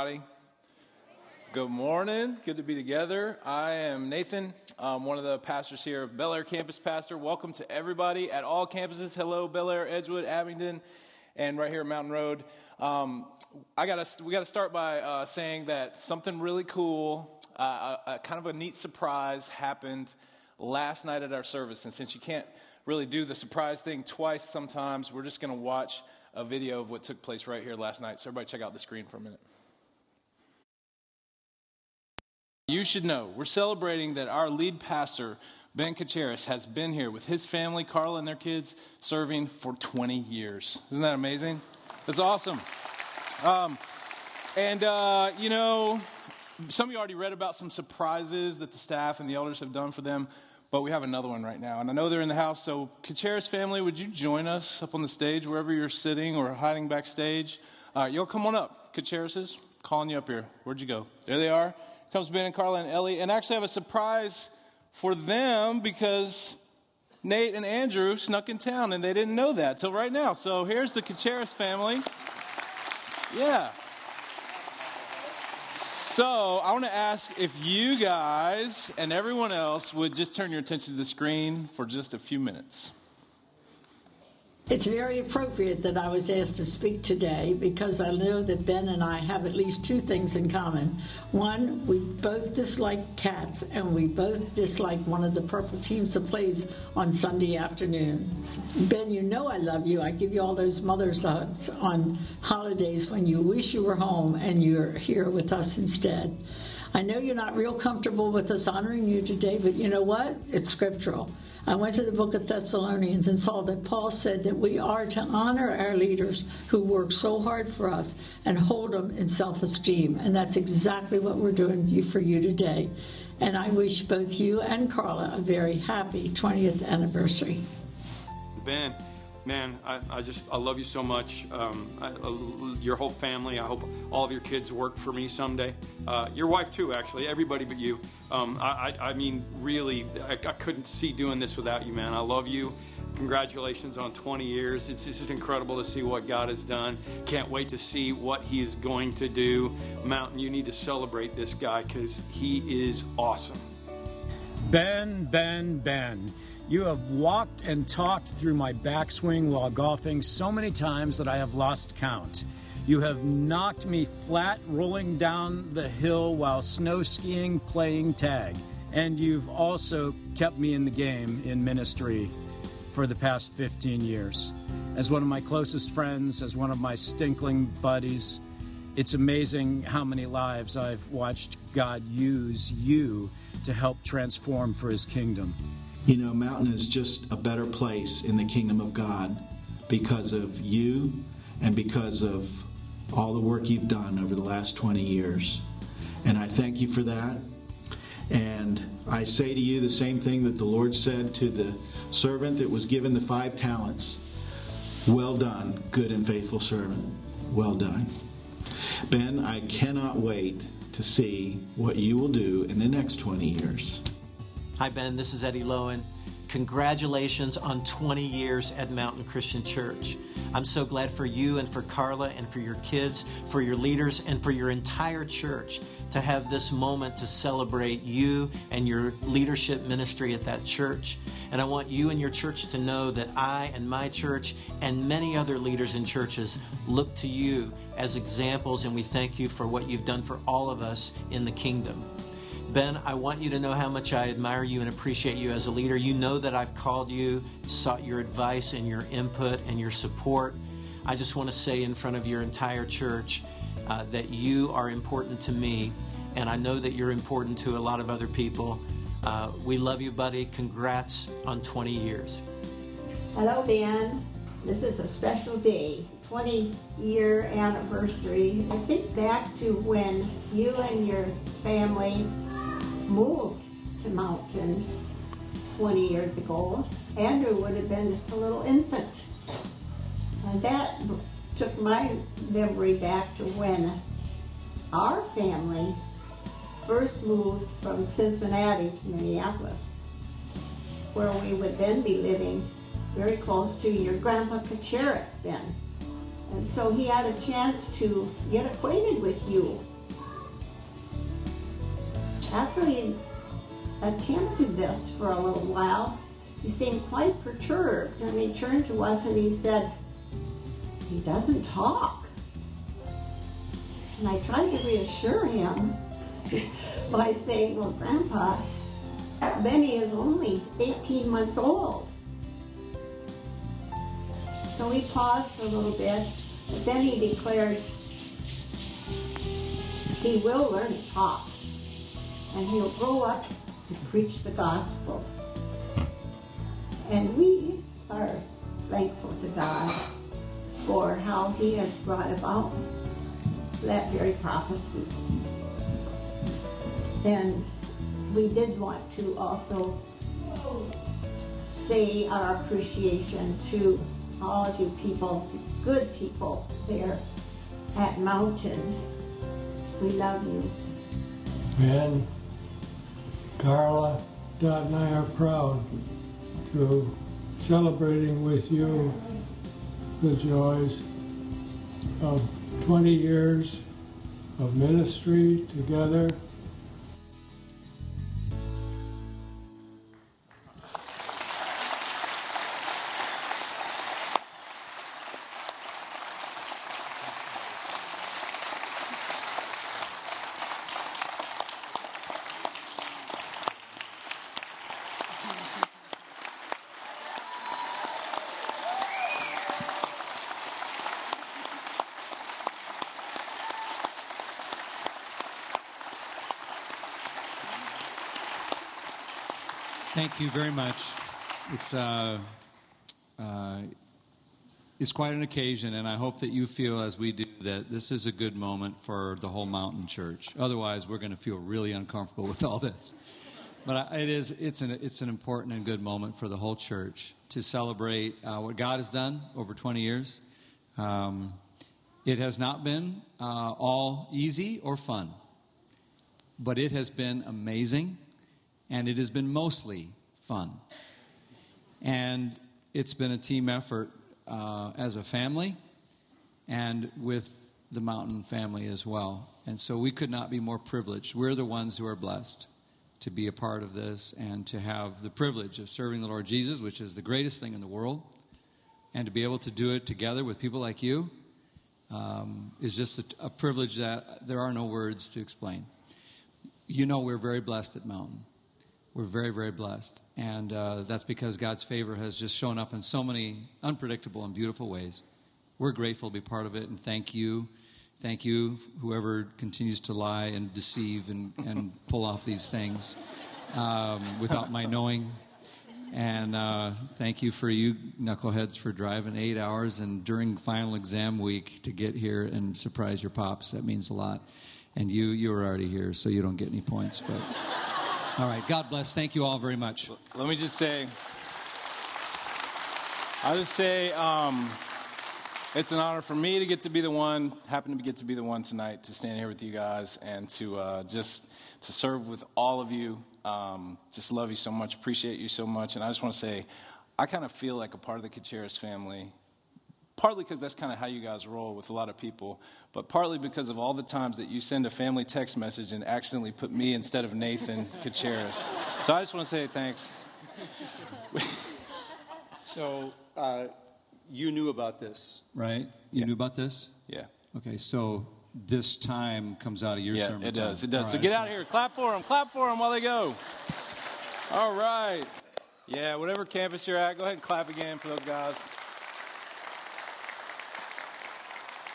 Everybody. Good morning. Good to be together. I am Nathan. I'm one of the pastors here Bel Air Campus Pastor. Welcome to everybody at all campuses. Hello, Bel Air, Edgewood, Abingdon, and right here at Mountain Road. Um, I gotta, we got to start by uh, saying that something really cool, uh, a, uh, a, kind of a neat surprise happened last night at our service. And since you can't really do the surprise thing twice sometimes, we're just going to watch a video of what took place right here last night. So, everybody, check out the screen for a minute. You should know we're celebrating that our lead pastor, Ben Cachiaras, has been here with his family, Carla and their kids, serving for 20 years. Isn't that amazing? That's awesome. Um, and, uh, you know, some of you already read about some surprises that the staff and the elders have done for them, but we have another one right now. And I know they're in the house, so Cachiaras family, would you join us up on the stage, wherever you're sitting or hiding backstage? Uh, you'll come on up. Cachiaras calling you up here. Where'd you go? There they are comes Ben and Carla and Ellie, and actually have a surprise for them because Nate and Andrew snuck in town and they didn't know that till right now. So here's the Cachiaras family. Yeah. So I want to ask if you guys and everyone else would just turn your attention to the screen for just a few minutes. It's very appropriate that I was asked to speak today because I know that Ben and I have at least two things in common. One, we both dislike cats, and we both dislike one of the purple teams that plays on Sunday afternoon. Ben, you know I love you. I give you all those mother's hugs on holidays when you wish you were home and you're here with us instead. I know you're not real comfortable with us honoring you today, but you know what? It's scriptural. I went to the book of Thessalonians and saw that Paul said that we are to honor our leaders who work so hard for us and hold them in self esteem. And that's exactly what we're doing for you today. And I wish both you and Carla a very happy 20th anniversary. Ben, man, I, I, just I love you so much. Um, I, uh, your whole family. I hope all of your kids work for me someday. Uh, your wife too, actually. Everybody but you. Um, I, I, mean, really, I, couldn't see doing this without you, man. I love you. Congratulations on 20 years. It's just incredible to see what God has done. Can't wait to see what He is going to do. Mountain, you need to celebrate this guy because he is awesome. Ben, Ben, Ben. You have walked and talked through my backswing while golfing so many times that I have lost count. You have knocked me flat rolling down the hill while snow skiing playing tag. And you've also kept me in the game in ministry for the past 15 years. As one of my closest friends, as one of my stinkling buddies, it's amazing how many lives I've watched God use you to help transform for his kingdom. You know, Mountain is just a better place in the kingdom of God because of you and because of all the work you've done over the last 20 years. And I thank you for that. And I say to you the same thing that the Lord said to the servant that was given the five talents Well done, good and faithful servant. Well done. Ben, I cannot wait to see what you will do in the next 20 years. Hi, Ben. This is Eddie Lowen. Congratulations on 20 years at Mountain Christian Church. I'm so glad for you and for Carla and for your kids, for your leaders, and for your entire church to have this moment to celebrate you and your leadership ministry at that church. And I want you and your church to know that I and my church and many other leaders in churches look to you as examples, and we thank you for what you've done for all of us in the kingdom. Ben, I want you to know how much I admire you and appreciate you as a leader. You know that I've called you, sought your advice and your input and your support. I just want to say in front of your entire church uh, that you are important to me, and I know that you're important to a lot of other people. Uh, we love you, buddy. Congrats on 20 years. Hello, Ben. This is a special day. 20 year anniversary. I think back to when you and your family moved to Mountain 20 years ago, Andrew would have been just a little infant. And that took my memory back to when our family first moved from Cincinnati to Minneapolis, where we would then be living very close to your grandpa Cachiaras then. And so he had a chance to get acquainted with you. After he attempted this for a little while, he seemed quite perturbed and he turned to us and he said, He doesn't talk. And I tried to reassure him by saying, Well, Grandpa, Benny is only 18 months old. So he paused for a little bit, but then he declared he will learn to talk and he'll grow up to preach the gospel. And we are thankful to God for how he has brought about that very prophecy. And we did want to also say our appreciation to all of you people, good people there at Mountain. We love you. And Carla, Dot and I are proud to celebrating with you the joys of 20 years of ministry together. Thank you very much. It's uh, uh, it's quite an occasion, and I hope that you feel, as we do, that this is a good moment for the whole Mountain Church. Otherwise, we're going to feel really uncomfortable with all this. But it is it's an it's an important and good moment for the whole church to celebrate uh, what God has done over 20 years. Um, it has not been uh, all easy or fun, but it has been amazing and it has been mostly fun. And it's been a team effort uh, as a family and with the mountain family as well. And so we could not be more privileged. We're the ones who are blessed to be a part of this and to have the privilege of serving the Lord Jesus, which is the greatest thing in the world, and to be able to do it together with people like you um, is just a, a privilege that there are no words to explain. You know, we're very blessed at Mountain we're very, very blessed. And uh, that's because God's favor has just shown up in so many unpredictable and beautiful ways. We're grateful to be part of it, and thank you. Thank you, whoever continues to lie and deceive and, and pull off these things um, without my knowing. And uh, thank you for you knuckleheads for driving eight hours and during final exam week to get here and surprise your pops. That means a lot. And you, you were already here, so you don't get any points. But. All right. God bless. Thank you all very much. Let me just say, I'll just say, um, it's an honor for me to get to be the one, happen to get to be the one tonight to stand here with you guys and to uh, just to serve with all of you. Um, just love you so much, appreciate you so much, and I just want to say, I kind of feel like a part of the Cachiaras family partly because that's kind of how you guys roll with a lot of people, but partly because of all the times that you send a family text message and accidentally put me instead of Nathan Cachiaras. So I just want to say thanks. so uh, you knew about this, right? You yeah. knew about this? Yeah. Okay, so this time comes out of your yeah, sermon. it does. It does. All so right. get out here. Clap for them. Clap for them while they go. All right. Yeah, whatever campus you're at, go ahead and clap again for those guys.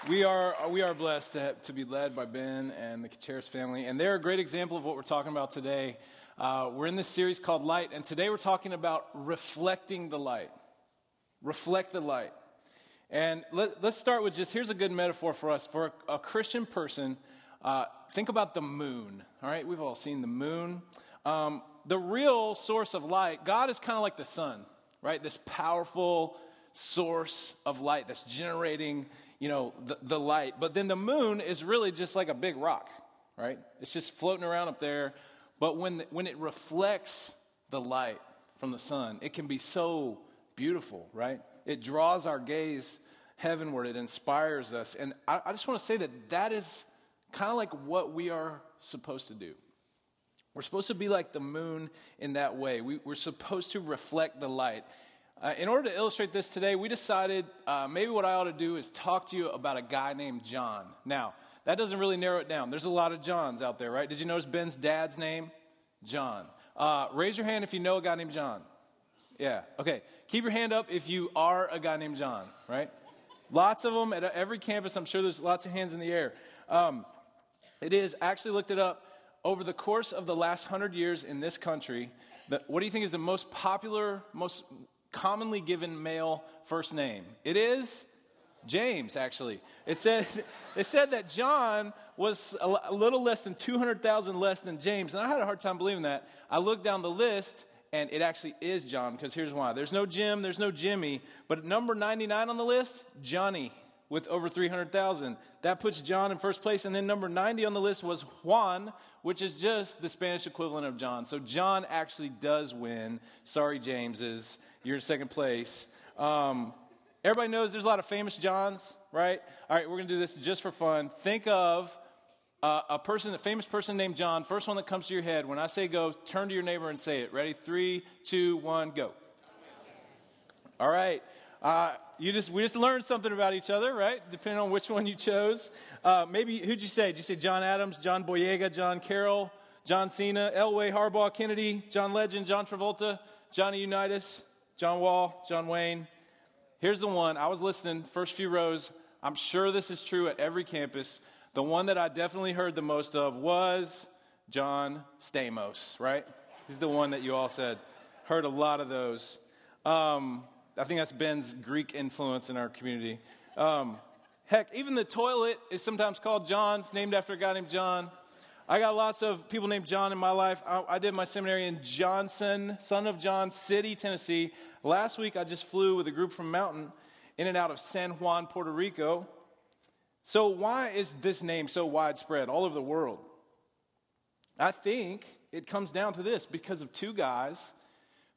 We are, we are blessed to, have, to be led by Ben and the Cachiaras family, and they're a great example of what we're talking about today. Uh, we're in this series called Light, and today we're talking about reflecting the light. Reflect the light. And let, us start with just here's a good metaphor for us. For a, a Christian person, uh, think about the moon. All right, we've all seen the moon. Um, the real source of light, God is kind of like the sun, right? This powerful source of light that's generating you know, the, the light. But then the moon is really just like a big rock, right? It's just floating around up there. But when, when it reflects the light from the sun, it can be so beautiful, right? It draws our gaze heavenward. It inspires us. And I, I just want to say that that is kind of like what we are supposed to do. We're supposed to be like the moon in that way. We, are supposed to reflect the light. Uh, in order to illustrate this today, we decided uh, maybe what I ought to do is talk to you about a guy named John. Now, that doesn't really narrow it down. There's a lot of Johns out there, right? Did you notice Ben's dad's name? John. Uh, raise your hand if you know a guy named John. Yeah, okay. Keep your hand up if you are a guy named John, right? Lots of them at every campus. I'm sure there's lots of hands in the air. Um, it is, actually looked it up, over the course of the last hundred years in this country, the, what do you think is the most popular, most commonly given male first name? It is James, actually. It said, it said that John was a, little less than 200,000 less than James. And I had a hard time believing that. I looked down the list, and it actually is John, because here's why. There's no Jim, there's no Jimmy, but number 99 on the list, Johnny, with over 300,000. That puts John in first place. And then number 90 on the list was Juan, which is just the Spanish equivalent of John. So John actually does win. Sorry, James's. You're in second place. Um, Everybody knows there's a lot of famous Johns, right? All right, we're going to do this just for fun. Think of uh, a person, a famous person named John. First one that comes to your head. When I say go, turn to your neighbor and say it. Ready? Three, two, one, go. All right. Uh, you just we just learned something about each other, right? Depending on which one you chose. Uh, maybe who'd you say? Did you say John Adams, John Boyega, John Carroll, John Cena, Elway, Harbaugh, Kennedy, John Legend, John Travolta, Johnny Unitas, John Wall, John Wayne? Here's the one. I was listening, first few rows. I'm sure this is true at every campus. The one that I definitely heard the most of was John Stamos, right? He's the one that you all said. Heard a lot of those. Um, I think that's Ben's Greek influence in our community. Um, heck, even the toilet is sometimes called John's, named after a guy named John. I got lots of people named John in my life. I, I, did my seminary in Johnson, son of John City, Tennessee. Last week, I just flew with a group from Mountain in and out of San Juan, Puerto Rico. So, why is this name so widespread all over the world? I think it comes down to this because of two guys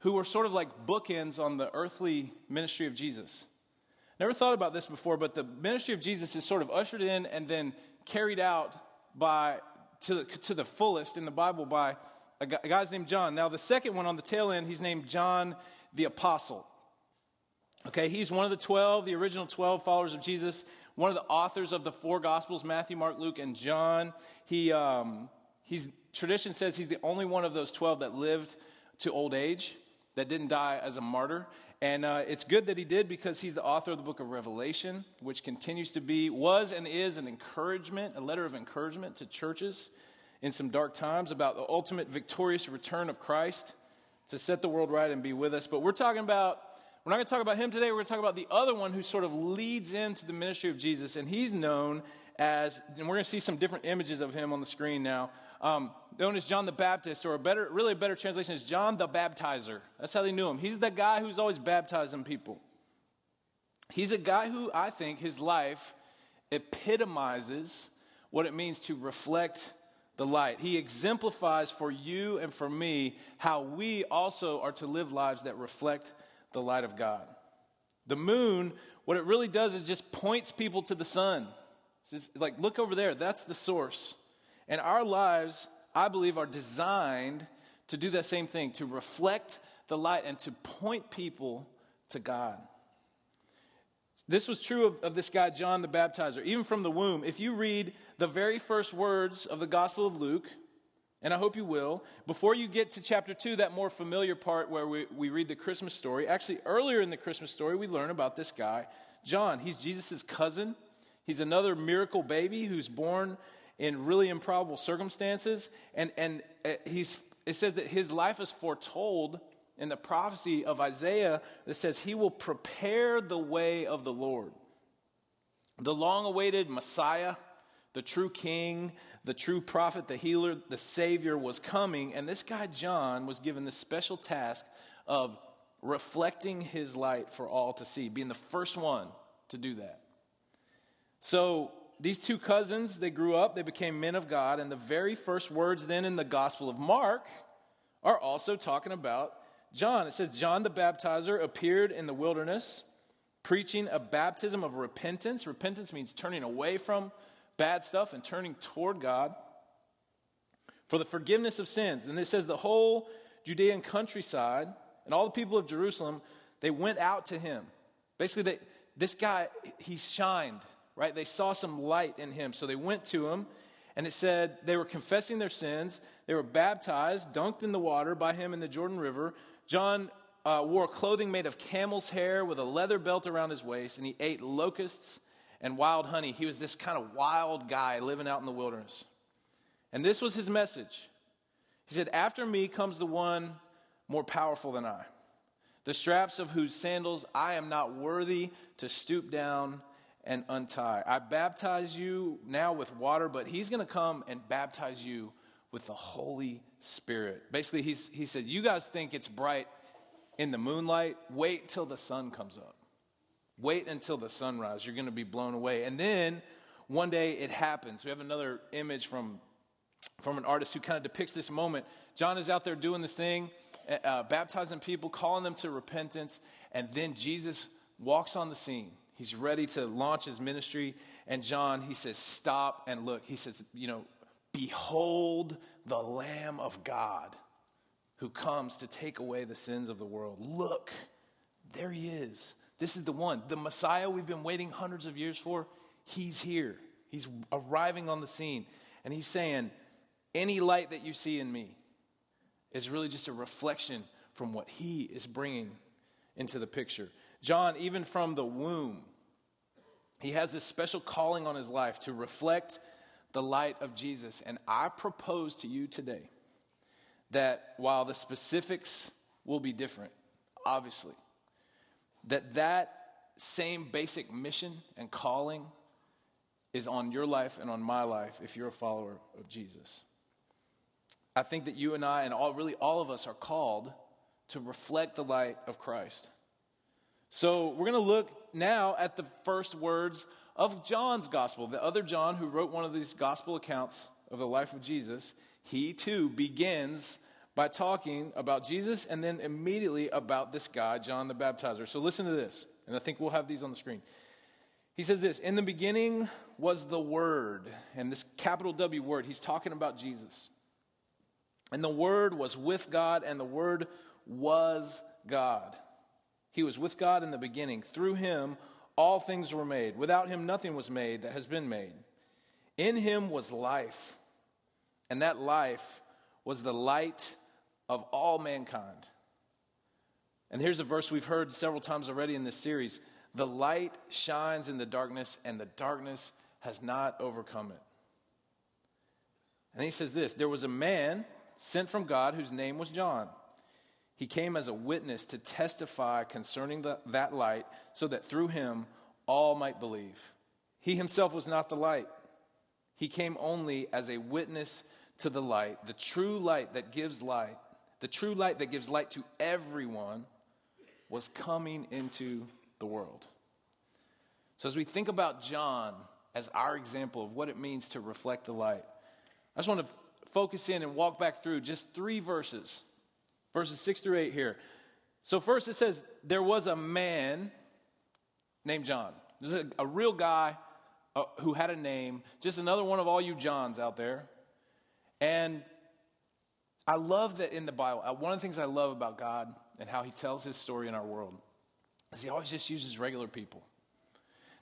who were sort of like bookends on the earthly ministry of Jesus. Never thought about this before, but the ministry of Jesus is sort of ushered in and then carried out by to, to the fullest in the Bible by a, guy, a guy's named John. Now, the second one on the tail end, he's named John the Apostle. Okay, he's one of the 12, the original 12 followers of Jesus, one of the authors of the four Gospels Matthew, Mark, Luke, and John. He, um, he's, tradition says he's the only one of those 12 that lived to old age, that didn't die as a martyr. And uh, it's good that he did because he's the author of the book of Revelation, which continues to be, was and is an encouragement, a letter of encouragement to churches in some dark times about the ultimate victorious return of Christ to set the world right and be with us. But we're talking about, we're not going to talk about him today. We're going to talk about the other one who sort of leads into the ministry of Jesus. And he's known as, and we're going to see some different images of him on the screen now, um, known as John the Baptist, or a better, really a better translation is John the Baptizer. That's how they knew him. He's the guy who's always baptizing people. He's a guy who I think his life epitomizes what it means to reflect the light. He exemplifies for you and for me how we also are to live lives that reflect the light of God. The moon, what it really does is just points people to the sun. It's just like, look over there, that's the source. And our lives, I believe, are designed to do that same thing, to reflect the light and to point people to God. This was true of, of, this guy, John the Baptizer, even from the womb. If you read the very first words of the Gospel of Luke, and I hope you will, before you get to chapter 2, that more familiar part where we, we read the Christmas story, actually, earlier in the Christmas story, we learn about this guy, John. He's Jesus' cousin. He's another miracle baby who's born in really improbable circumstances. And, and uh, he's, it says that his life is foretold in the prophecy of Isaiah that says he will prepare the way of the Lord. The long awaited Messiah, the true king, the true prophet, the healer, the Savior was coming. And this guy, John, was given the special task of reflecting his light for all to see, being the first one to do that. So these two cousins, they grew up, they became men of God, and the very first words then in the Gospel of Mark are also talking about John. It says, John the baptizer appeared in the wilderness preaching a baptism of repentance. Repentance means turning away from bad stuff and turning toward God for the forgiveness of sins. And it says the whole Judean countryside and all the people of Jerusalem, they went out to him. Basically, they, this guy, he shined, right? They saw some light in him. So they went to him, and it said they were confessing their sins. They were baptized, dunked in the water by him in the Jordan River. John uh, wore clothing made of camel's hair with a leather belt around his waist, and he ate locusts and wild honey. He was this kind of wild guy living out in the wilderness. And this was his message. He said, After me comes the one more powerful than I, the straps of whose sandals I am not worthy to stoop down and untie. I baptize you now with water, but he's going to come and baptize you with the Holy Spirit. Basically, he's, he said, You guys think it's bright in the moonlight? Wait till the sun comes up. Wait until the sunrise. You're going to be blown away. And then one day it happens. We have another image from from an artist who kind of depicts this moment. John is out there doing this thing, uh, baptizing people, calling them to repentance, and then Jesus walks on the scene. He's ready to launch his ministry, and John, he says, Stop and look. He says, You know, behold the Lamb of God who comes to take away the sins of the world. Look, there he is. This is the one. The Messiah we've been waiting hundreds of years for, he's here. He's arriving on the scene. And he's saying, any light that you see in me is really just a reflection from what he is bringing into the picture. John, even from the womb, he has this special calling on his life to reflect the light of Jesus. And I propose to you today that while the specifics will be different, obviously, that that same basic mission and calling is on your life and on my life if you're a follower of Jesus. I think that you and I, and all, really all of us, are called to reflect the light of Christ. So we're going to look now at the first words of John's gospel. The other John, who wrote one of these gospel accounts of the life of Jesus, he too begins by talking about Jesus and then immediately about this guy, John the Baptizer. So listen to this, and I think we'll have these on the screen. He says this In the beginning was the Word, and this capital W word, he's talking about Jesus. And the Word was with God, and the Word was God. He was with God in the beginning. Through him, all things were made. Without him, nothing was made that has been made. In him was life, and that life was the light of all mankind. And here's a verse we've heard several times already in this series The light shines in the darkness, and the darkness has not overcome it. And he says this There was a man sent from God whose name was John. He came as a witness to testify concerning the, that light, so that through him all might believe. He himself was not the light, he came only as a witness to the light, the true light that gives light, the true light that gives light to everyone, was coming into the world. So, as we think about John as our example of what it means to reflect the light, I just want to focus in and walk back through just three verses, verses six through eight here. So, first it says, There was a man named John. This is a, a real guy uh, who had a name, just another one of all you Johns out there. And I love that in the Bible, uh, one of the things I love about God and how he tells his story in our world is he always just uses regular people.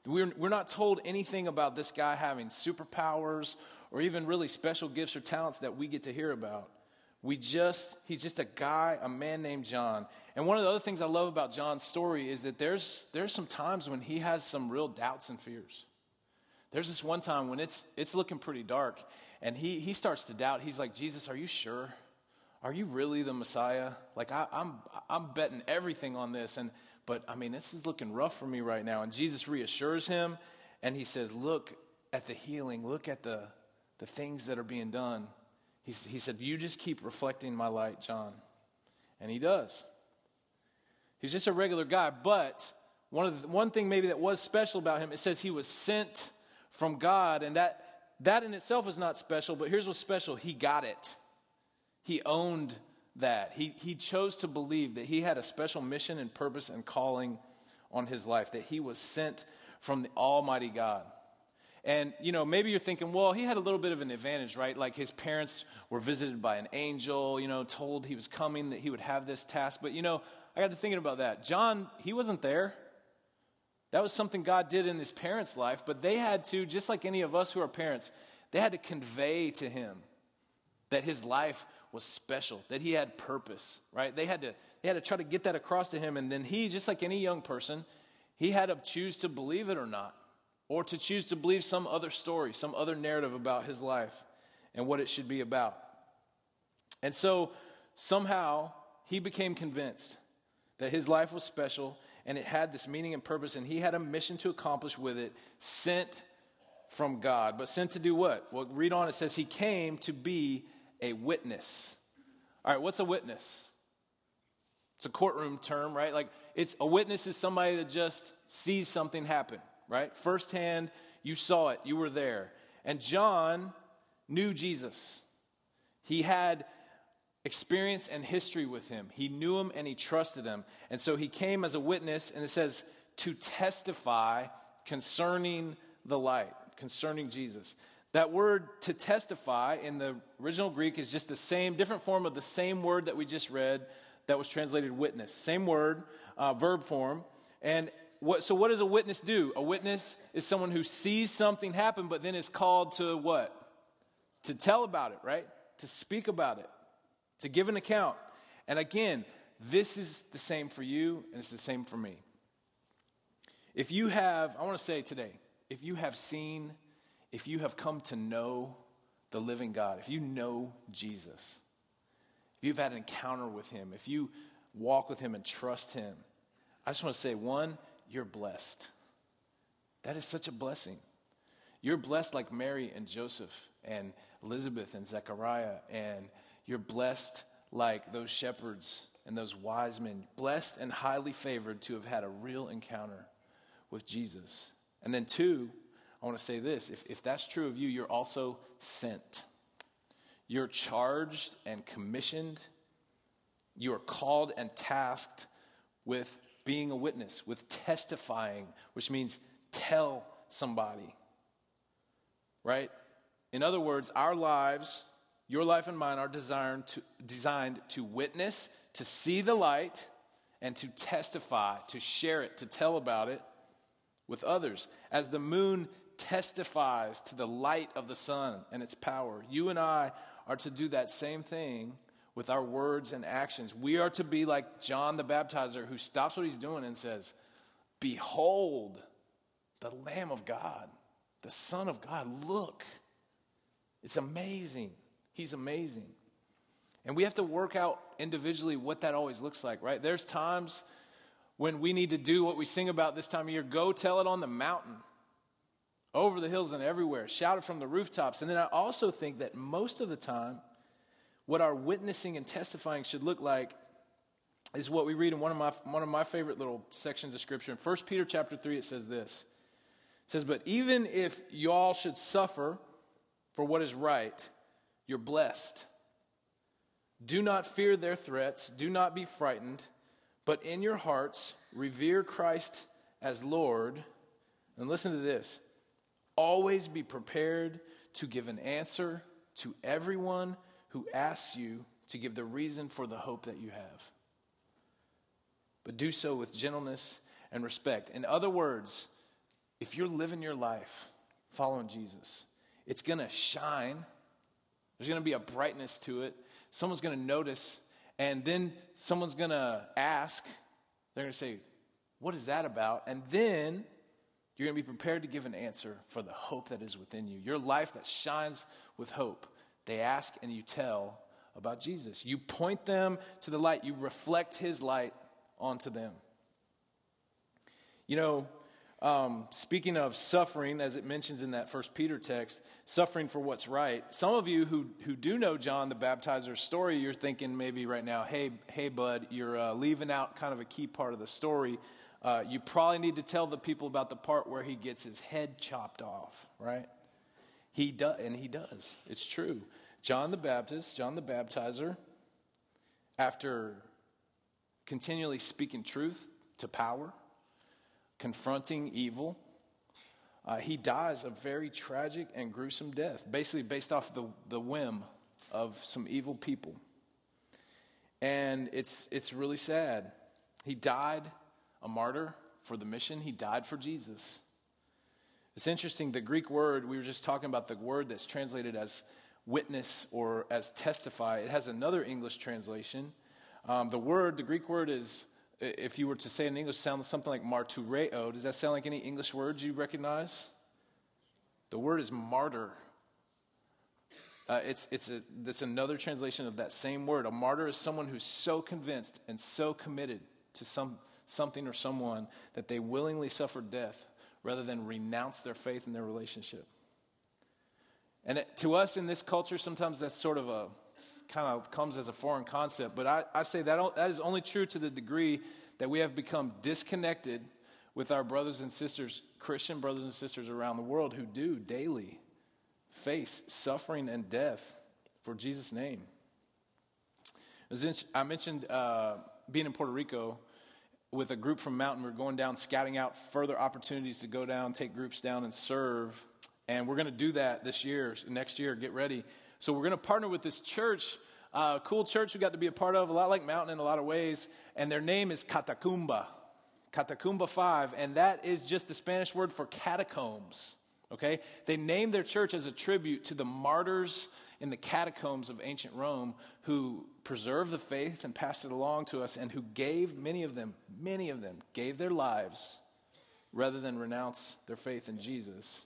We're, we're not told anything about this guy having superpowers or even really special gifts or talents that we get to hear about. We just, he's just a guy, a man named John. And one of the other things I love about John's story is that there's, there's some times when he has some real doubts and fears. There's this one time when it's, it's looking pretty dark, and he, he starts to doubt. He's like, Jesus, are you sure? Are you really the Messiah? Like, I, I'm, I'm betting everything on this, and, but I mean, this is looking rough for me right now. And Jesus reassures him, and he says, Look at the healing, look at the, the things that are being done. He, said, You just keep reflecting my light, John. And he does. He's just a regular guy, but one, of the, one thing maybe that was special about him, it says he was sent from God, and that, that in itself is not special, but here's what's special he got it. He owned that. He, he chose to believe that he had a special mission and purpose and calling on his life, that he was sent from the Almighty God. And, you know, maybe you're thinking, well, he had a little bit of an advantage, right? Like his parents were visited by an angel, you know, told he was coming, that he would have this task. But, you know, I got to thinking about that. John, he wasn't there. That was something God did in his parents' life, but they had to, just like any of us who are parents, they had to convey to him that his life was special, that he had purpose, right? They had to, they had to try to get that across to him. And then he, just like any young person, he had to choose to believe it or not or to choose to believe some other story, some other narrative about his life and what it should be about. And so somehow he became convinced that his life was special and it had this meaning and purpose, and he had a mission to accomplish with it, sent from God. But sent to do what? Well, read on, it says he came to be a witness. All right, what's a witness? It's a courtroom term, right? Like, it's a witness is somebody that just sees something happen right? Firsthand, you saw it, you were there. And John knew Jesus. He had experience and history with him. He knew him and he trusted him. And so he came as a witness, and it says, to testify concerning the light, concerning Jesus. That word to testify in the original Greek is just the same, different form of the same word that we just read that was translated witness. Same word, uh, verb form. And what, so what does a witness do? A witness is someone who sees something happen, but then is called to what? To tell about it, right? To speak about it, to give an account. And again, this is the same for you, and it's the same for me. If you have, I want to say today, if you have seen, if you have come to know the living God, if you know Jesus, if you've had an encounter with him, if you walk with him and trust him, I just want to say one, you're blessed. That is such a blessing. You're blessed like Mary and Joseph and Elizabeth and Zechariah, and you're blessed like those shepherds and those wise men, blessed and highly favored to have had a real encounter with Jesus. And then, two, I want to say this if, if that's true of you, you're also sent. You're charged and commissioned. You are called and tasked with being a witness, with testifying, which means tell somebody. Right? In other words, our lives, your life and mine, are designed to, designed to witness, to see the light, and to testify, to share it, to tell about it with others. As the moon testifies to the light of the sun and its power, you and I are to do that same thing with our words and actions. We are to be like John the Baptizer, who stops what he's doing and says, Behold, the Lamb of God, the Son of God. Look. It's amazing. He's amazing. And we have to work out individually what that always looks like, right? There's times when we need to do what we sing about this time of year go tell it on the mountain, over the hills and everywhere, shout it from the rooftops. And then I also think that most of the time, what our witnessing and testifying should look like is what we read in one of my, one of my favorite little sections of Scripture. In 1 Peter chapter 3, it says this. It says, But even if y'all should suffer for what is right, you're blessed. Do not fear their threats, do not be frightened, but in your hearts revere Christ as Lord. And listen to this always be prepared to give an answer to everyone who asks you to give the reason for the hope that you have. But do so with gentleness and respect. In other words, if you're living your life following Jesus, it's going to shine. There's going to be a brightness to it. Someone's going to notice, and then someone's going to ask. They're going to say, What is that about? And then you're going to be prepared to give an answer for the hope that is within you. Your life that shines with hope. They ask and you tell about Jesus. You point them to the light, you reflect his light onto them. You know, um, speaking of suffering, as it mentions in that First Peter text, suffering for what's right. Some of you who who do know John the Baptizer's story, you're thinking maybe right now, "Hey, hey, bud, you're uh, leaving out kind of a key part of the story. Uh, you probably need to tell the people about the part where he gets his head chopped off, right? He does, and he does. It's true. John the Baptist, John the Baptizer, after continually speaking truth to power, confronting evil. Uh, he dies a very tragic and gruesome death, basically based off the, the whim of some evil people. And it's, it's really sad. He died a martyr for the mission, he died for Jesus. It's interesting, the Greek word, we were just talking about the word that's translated as witness or as testify. It has another English translation. Um, the word, the Greek word is, if you were to say in English, sounds something like martureo. Does that sound like any English words you recognize? The word is martyr. Uh, it's, it's, a, it's another translation of that same word. A martyr is someone who's so convinced and so committed to some, something or someone that they willingly suffer death rather than renounce their faith and their relationship. And it, to us in this culture, sometimes that's sort of a kind of comes as a foreign concept. But I, I say that, that is only true to the degree that we have become disconnected with our brothers and sisters, Christian brothers and sisters around the world who do daily face suffering and death for Jesus' name. I mentioned uh, being in Puerto Rico with a group from Mountain. We are going down, scouting out further opportunities to go down, take groups down, and serve. And we're going to do that this year, next year. Get ready. So we're going to partner with this church, uh, cool church we got to be a part of, a lot like Mountain in a lot of ways. And their name is Catacumba, Catacumba 5. And that is just the Spanish word for catacombs. Okay? They named their church as a tribute to the martyrs in the catacombs of ancient Rome who preserved the faith and passed it along to us and who gave, many of them, many of them, gave their lives rather than renounce their faith in Jesus.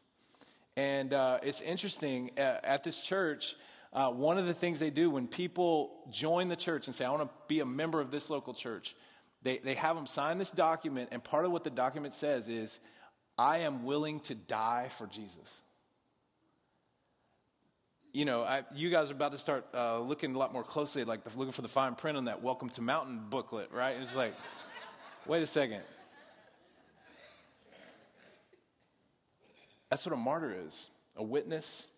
And uh, it's interesting, uh, at this church, uh, one of the things they do when people join the church and say, I want to be a member of this local church, they, they have them sign this document, and part of what the document says is, I am willing to die for Jesus. You know, I, you guys are about to start uh, looking a lot more closely, like the, looking for the fine print on that Welcome to Mountain booklet, right? It's like, wait a second. That's what a martyr is a witness.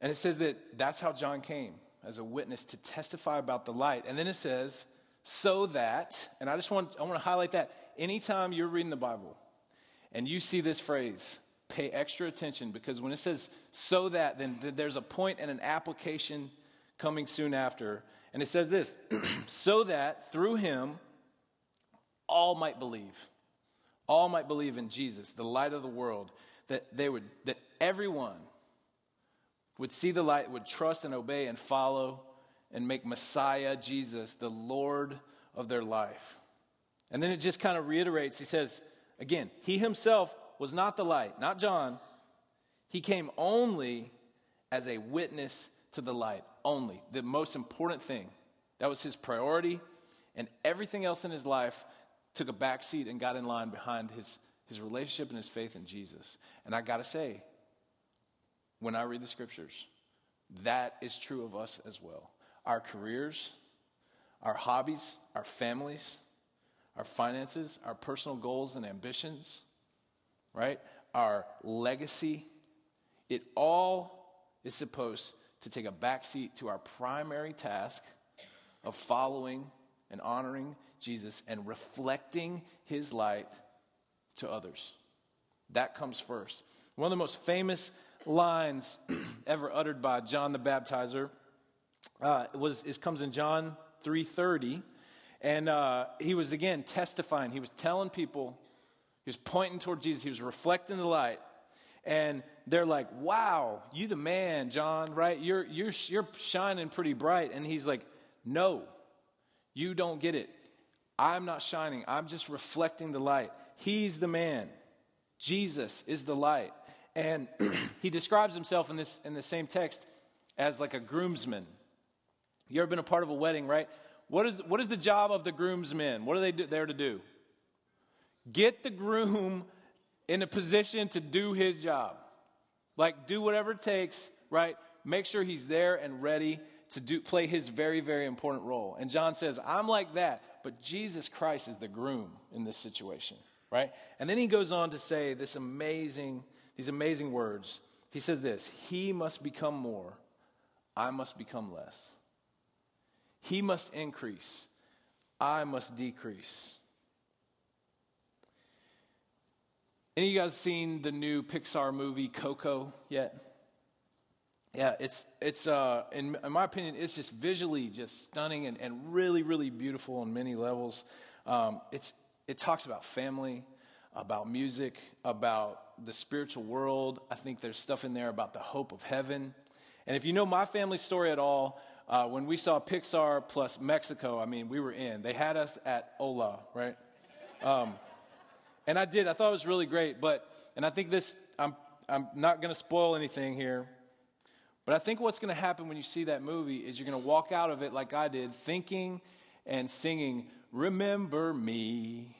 And it says that that's how John came as a witness to testify about the light. And then it says, so that, and I just want, I want to highlight that anytime you're reading the Bible and you see this phrase, pay extra attention because when it says so that, then there's a point and an application coming soon after. And it says this so that through him all might believe. All might believe in Jesus, the light of the world, that they would that everyone would see the light, would trust and obey and follow and make Messiah, Jesus, the Lord of their life. And then it just kind of reiterates. He says, again, he himself was not the light, not John. He came only as a witness to the light, only. The most important thing. That was his priority. And everything else in his life took a back seat and got in line behind his, his relationship and his faith in Jesus. And I got to say, when I read the scriptures, that is true of us as well our careers, our hobbies, our families, our finances, our personal goals and ambitions, right? Our legacy. It all is supposed to take a backseat to our primary task of following and honoring Jesus and reflecting his light to others. That comes first. One of the most famous lines ever uttered by John the Baptizer uh, was is, comes in John 3:30, and uh, he was again testifying. He was telling people, he was pointing toward Jesus. He was reflecting the light, and they're like, "Wow, you the man, John, right? You're you're you're shining pretty bright." And he's like, "No, you don't get it. I'm not shining. I'm just reflecting the light. He's the man. Jesus is the light." And he describes himself in this in the same text as like a groomsman you ever been a part of a wedding, right? What is, what is the job of the groomsmen? What are they do, there to do? Get the groom in a position to do his job. Like, do whatever it takes, right? Make sure he's there and ready to do, play his very, very important role. And John says, I'm like that, but Jesus Christ is the groom in this situation, right? And then he goes on to say this amazing, these amazing words. He says this He must become more, I must become less. He must increase, I must decrease. Any of you guys seen the new Pixar movie Coco yet? Yeah, it's, it's uh, in, in my opinion, it's just visually just stunning and, and really, really beautiful on many levels. Um, it's, it talks about family, about music, about the spiritual world. I think there's stuff in there about the hope of heaven. And if you know my family story at all, uh, when we saw Pixar plus Mexico, I mean, we were in. They had us at Ola, right? Um, and I did. I thought it was really great. But, and I think this, I'm, I'm not going to spoil anything here. But I think what's going to happen when you see that movie is you're going to walk out of it like I did, thinking and singing, Remember me,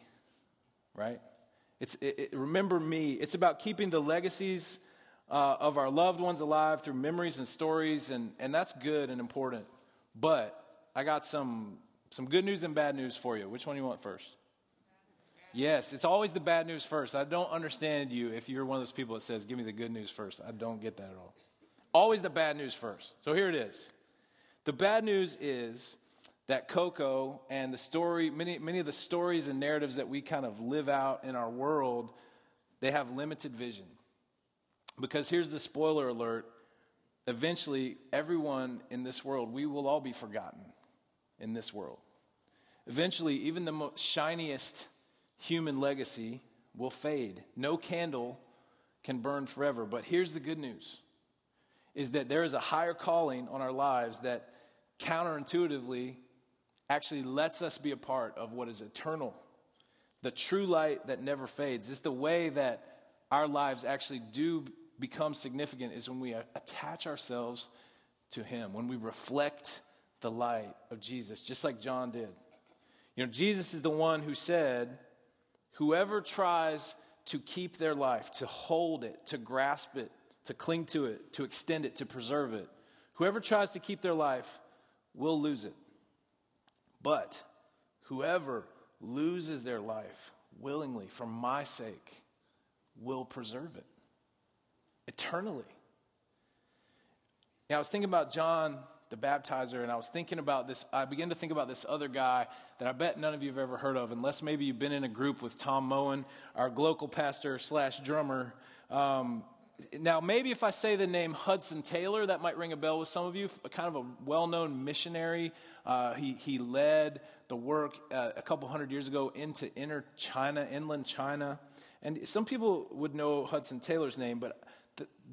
right? It's it, it, Remember me. It's about keeping the legacies uh, of our loved ones alive through memories and stories, and, and that's good and important. But I got some, some good news and bad news for you. Which one do you want first? Yes, it's always the bad news first. I don't understand you if you're one of those people that says, Give me the good news first. I don't get that at all. Always the bad news first. So here it is. The bad news is that Coco and the story, many, many of the stories and narratives that we kind of live out in our world, they have limited vision. Because here's the spoiler alert eventually, everyone in this world, we will all be forgotten in this world. Eventually, even the most shiniest human legacy will fade. No candle can burn forever. But here's the good news is that there is a higher calling on our lives that counterintuitively actually lets us be a part of what is eternal, the true light that never fades. It's the way that our lives actually do become significant is when we attach ourselves to Him, when we reflect the light of Jesus, just like John did. You know, Jesus is the one who said, Whoever tries to keep their life, to hold it, to grasp it, to cling to it, to extend it, to preserve it. Whoever tries to keep their life will lose it. But whoever loses their life willingly for my sake will preserve it eternally. Now, I was thinking about John the baptizer, and I was thinking about this. I began to think about this other guy that I bet none of you have ever heard of, unless maybe you've been in a group with Tom Moen, our local pastor slash drummer. Um, now, maybe if I say the name Hudson Taylor, that might ring a bell with some of you. Kind of a well known missionary. Uh, he, he led the work uh, a couple hundred years ago into inner China, inland China. And some people would know Hudson Taylor's name, but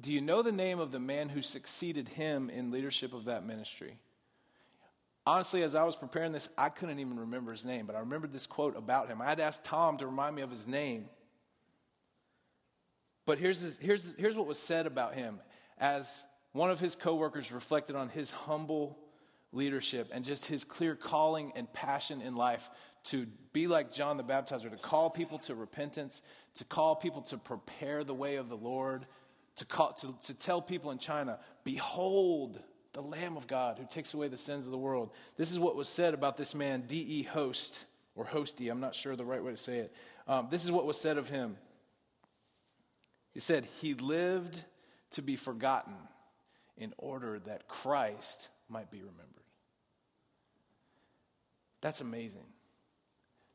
do you know the name of the man who succeeded him in leadership of that ministry? Honestly, as I was preparing this, I couldn't even remember his name, but I remembered this quote about him. I had asked Tom to remind me of his name. But here's, here's, here's what was said about him as one of his coworkers reflected on his humble leadership and just his clear calling and passion in life to be like John the Baptizer, to call people to repentance, to call people to prepare the way of the Lord, to, call, to, to tell people in China, Behold the Lamb of God who takes away the sins of the world. This is what was said about this man, D.E. Hoste, or Hosty, I'm not sure the right way to say it. Um, this is what was said of him. He said, He lived to be forgotten in order that Christ might be remembered. That's amazing.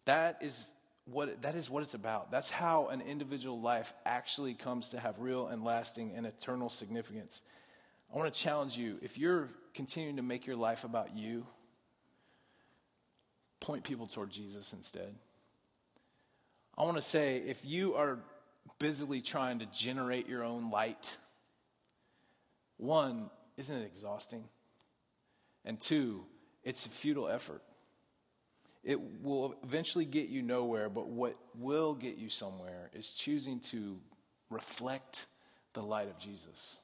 That is what, that is what it's about. That's how an individual life actually comes to have real and lasting and eternal significance. I want to challenge you if you're continuing to make your life about you, point people toward Jesus instead. I want to say if you are busily trying to generate your own light, one, isn't it exhausting? And two, it's a futile effort. It will eventually get you nowhere, but what will get you somewhere is choosing to reflect the light of Jesus.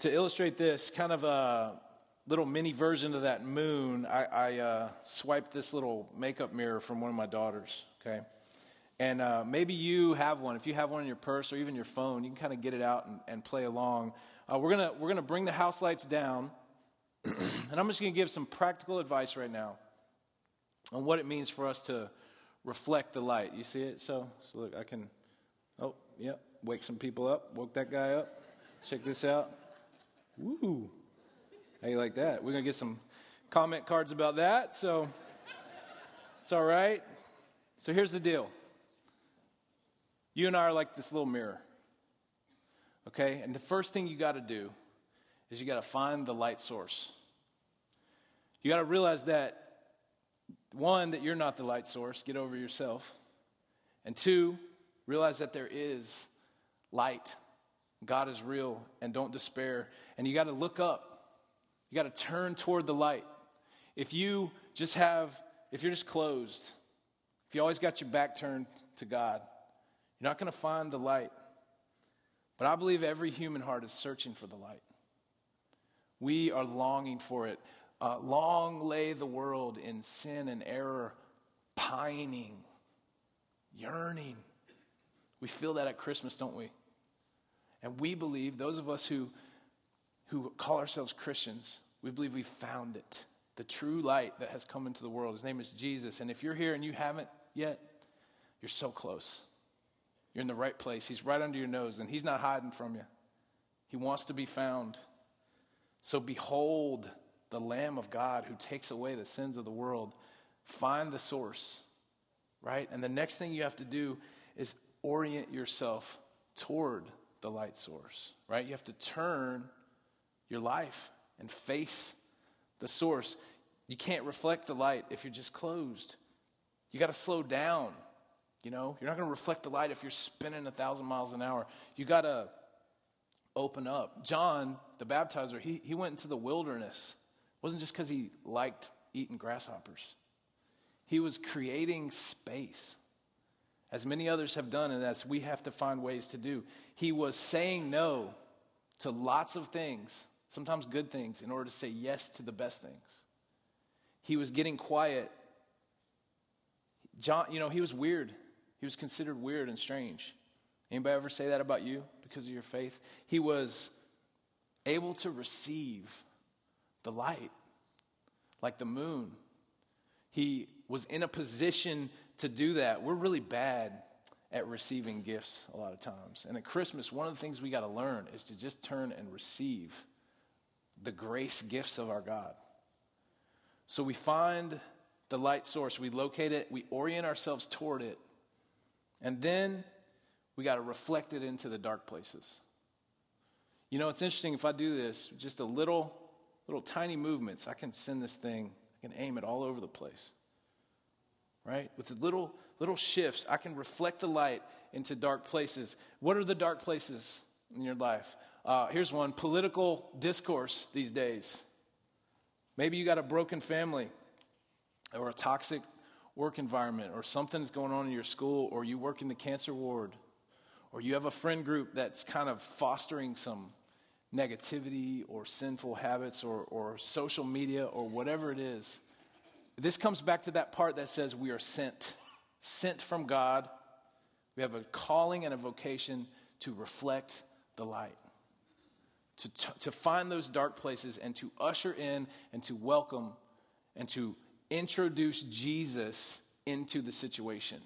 To illustrate this, kind of a little mini version of that moon, I, I uh, swiped this little makeup mirror from one of my daughters, okay? And uh, maybe you have one. If you have one in your purse or even your phone, you can kind of get it out and, and play along. Uh, we're going we're gonna bring the house lights down, and I'm just going to give some practical advice right now on what it means for us to reflect the light. You see it? So, so look, I can, oh, yep, wake some people up. Woke that guy up. Check this out. Woo! How you like that? We're going to get some comment cards about that. So, it's all right. So, here's the deal You and I are like this little mirror. Okay? And the first thing you got to do is you got to find the light source. You got to realize that, one, that you're not the light source, get over yourself. And two, realize that there is light. God is real, and don't despair. And you got to look up, you got to turn toward the light. If you just have, if you're just closed, if you always got your back turned to God, you're not going to find the light. But I believe every human heart is searching for the light. We are longing for it. Uh, long lay the world in sin and error, pining, yearning. We feel that at Christmas, don't we? And we believe, those of us who, who call ourselves Christians, we believe we found it. The true light that has come into the world. His name is Jesus. And if you're here and you haven't yet, you're so close. You're in the right place. He's right under your nose, and He's not hiding from you. He wants to be found. So behold the Lamb of God who takes away the sins of the world. Find the source, right? And the next thing you have to do is orient yourself toward the light source, right? You have to turn your life and face the source. You can't reflect the light if you're just closed. You got to slow down. You know, you're not going to reflect the light if you're spinning a thousand miles an hour. You got to open up. John, the baptizer, he, he went into the wilderness. It wasn't just because he liked eating grasshoppers, he was creating space, as many others have done, and as we have to find ways to do. He was saying no to lots of things, sometimes good things, in order to say yes to the best things. He was getting quiet. John, you know, he was weird. He was considered weird and strange. Anybody ever say that about you because of your faith? He was able to receive the light like the moon. He was in a position to do that. We're really bad at receiving gifts a lot of times. And at Christmas, one of the things we got to learn is to just turn and receive the grace gifts of our God. So we find the light source, we locate it, we orient ourselves toward it, and then we got to reflect it into the dark places. You know, it's interesting if I do this, just a little, little tiny movements, I can send this thing, I can aim it all over the place. Right? With little, little shifts, I can reflect the light into dark places. What are the dark places in your life? Uh, here's one political discourse these days. Maybe you got a broken family or a toxic work environment or something's going on in your school or you work in the cancer ward or you have a friend group that's kind of fostering some negativity or sinful habits or, or social media or whatever it is. This comes back to that part that says we are sent, sent from God. We have a calling and a vocation to reflect the light, to, to find those dark places and to usher in and to welcome and to introduce Jesus into the situation.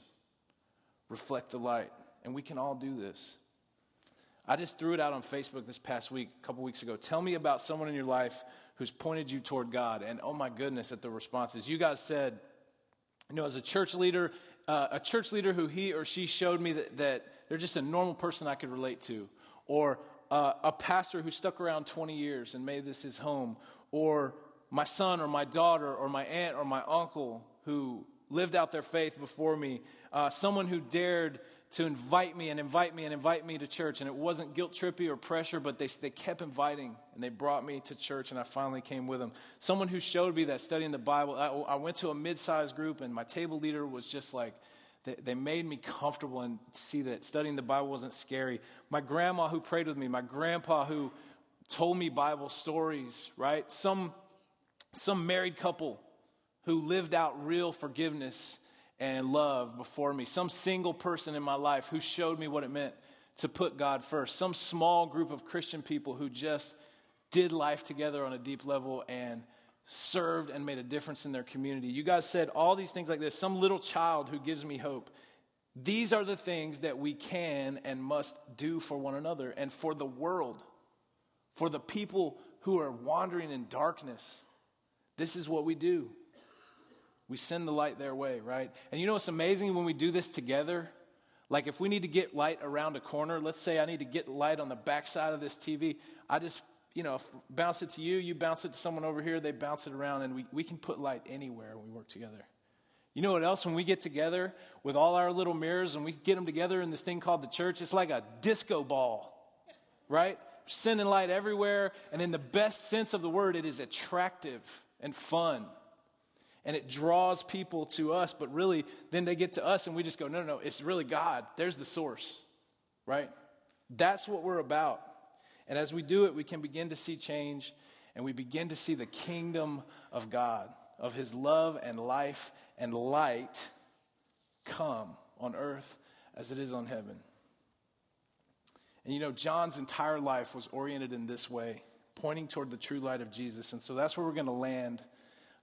Reflect the light. And we can all do this. I just threw it out on Facebook this past week, a couple weeks ago. Tell me about someone in your life who's pointed you toward God. And oh my goodness, at the responses. You guys said, you know, as a church leader, uh, a church leader who he or she showed me that, that they're just a normal person I could relate to. Or uh, a pastor who stuck around 20 years and made this his home. Or my son or my daughter or my aunt or my uncle who lived out their faith before me, uh, someone who dared to invite me and invite me and invite me to church. And it wasn't guilt trippy or pressure, but they, they kept inviting and they brought me to church and I finally came with them. Someone who showed me that studying the Bible, I, I went to a mid sized group and my table leader was just like, they, they made me comfortable and see that studying the Bible wasn't scary. My grandma who prayed with me, my grandpa who told me Bible stories, right? Some some married couple who lived out real forgiveness and love before me, some single person in my life who showed me what it meant to put God first, some small group of Christian people who just did life together on a deep level and served and made a difference in their community. You guys said all these things like this, some little child who gives me hope. These are the things that we can and must do for one another and for the world, for the people who are wandering in darkness this is what we do. We send the light their way, right? And you know what's amazing when we do this together? Like if we need to get light around a corner, let's say I need to get light on the backside of this TV, I just, you know, bounce it to you, you bounce it to someone over here, they bounce it around, and we, we can put light anywhere when we work together. You know what else? When we get together with all our little mirrors and we get them together in this thing called the church, it's like a disco ball, right? Sending light everywhere, and in the best sense of the word, it is attractive and fun and it draws people to us, but really, then they get to us and we just go, no, no, no, it's really God. There's the source, right? That's what we're about. And as we do it, we can begin to see change and we begin to see the kingdom of God, of His love and life and light come on earth as it is on heaven. And you know, John's entire life was oriented in this way, pointing toward the true light of Jesus. And so that's where we're going to land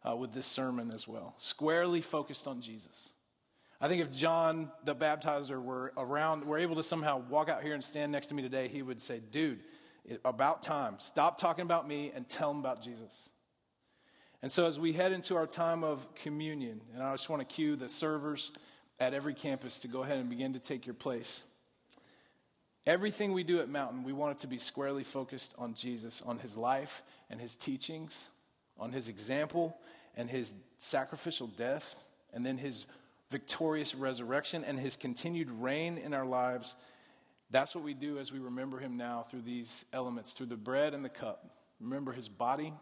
uh, with this sermon as well, squarely focused on Jesus. I think if John the baptizer were around, were able to somehow walk out here and stand next to me today, he would say, Dude, it, about time. Stop talking about me and tell him about Jesus. And so, as we head into our time of communion, and I just want to cue the servers at every campus to go ahead and begin to take your place. Everything we do at Mountain, we want it to be squarely focused on Jesus, on his life and his teachings, on his example and his sacrificial death, and then his victorious resurrection and his continued reign in our lives. That's what we do as we remember him now through these elements, through the bread and the cup. Remember his body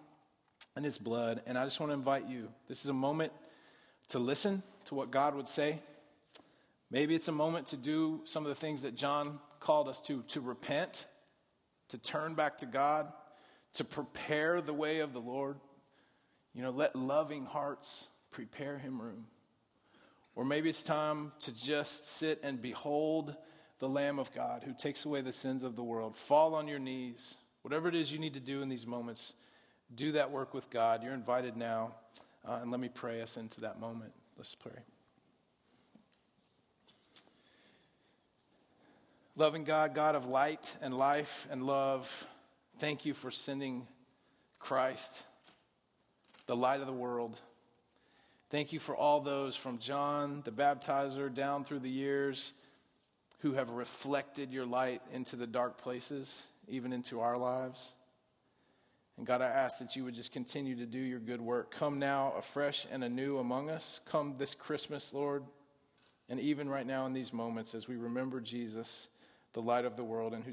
and his blood. And I just want to invite you this is a moment to listen to what God would say. Maybe it's a moment to do some of the things that John called us to to repent, to turn back to God, to prepare the way of the Lord. You know, let loving hearts prepare him room. Or maybe it's time to just sit and behold the Lamb of God who takes away the sins of the world. Fall on your knees. Whatever it is you need to do in these moments, do that work with God. You're invited now. Uh, and let me pray us into that moment. Let's pray. Loving God, God of light and life and love, thank you for sending Christ the light of the world. Thank you for all those from John the baptizer down through the years who have reflected your light into the dark places, even into our lives. And God, I ask that you would just continue to do your good work. Come now afresh and anew among us. Come this Christmas, Lord. And even right now in these moments as we remember Jesus, the light of the world, and who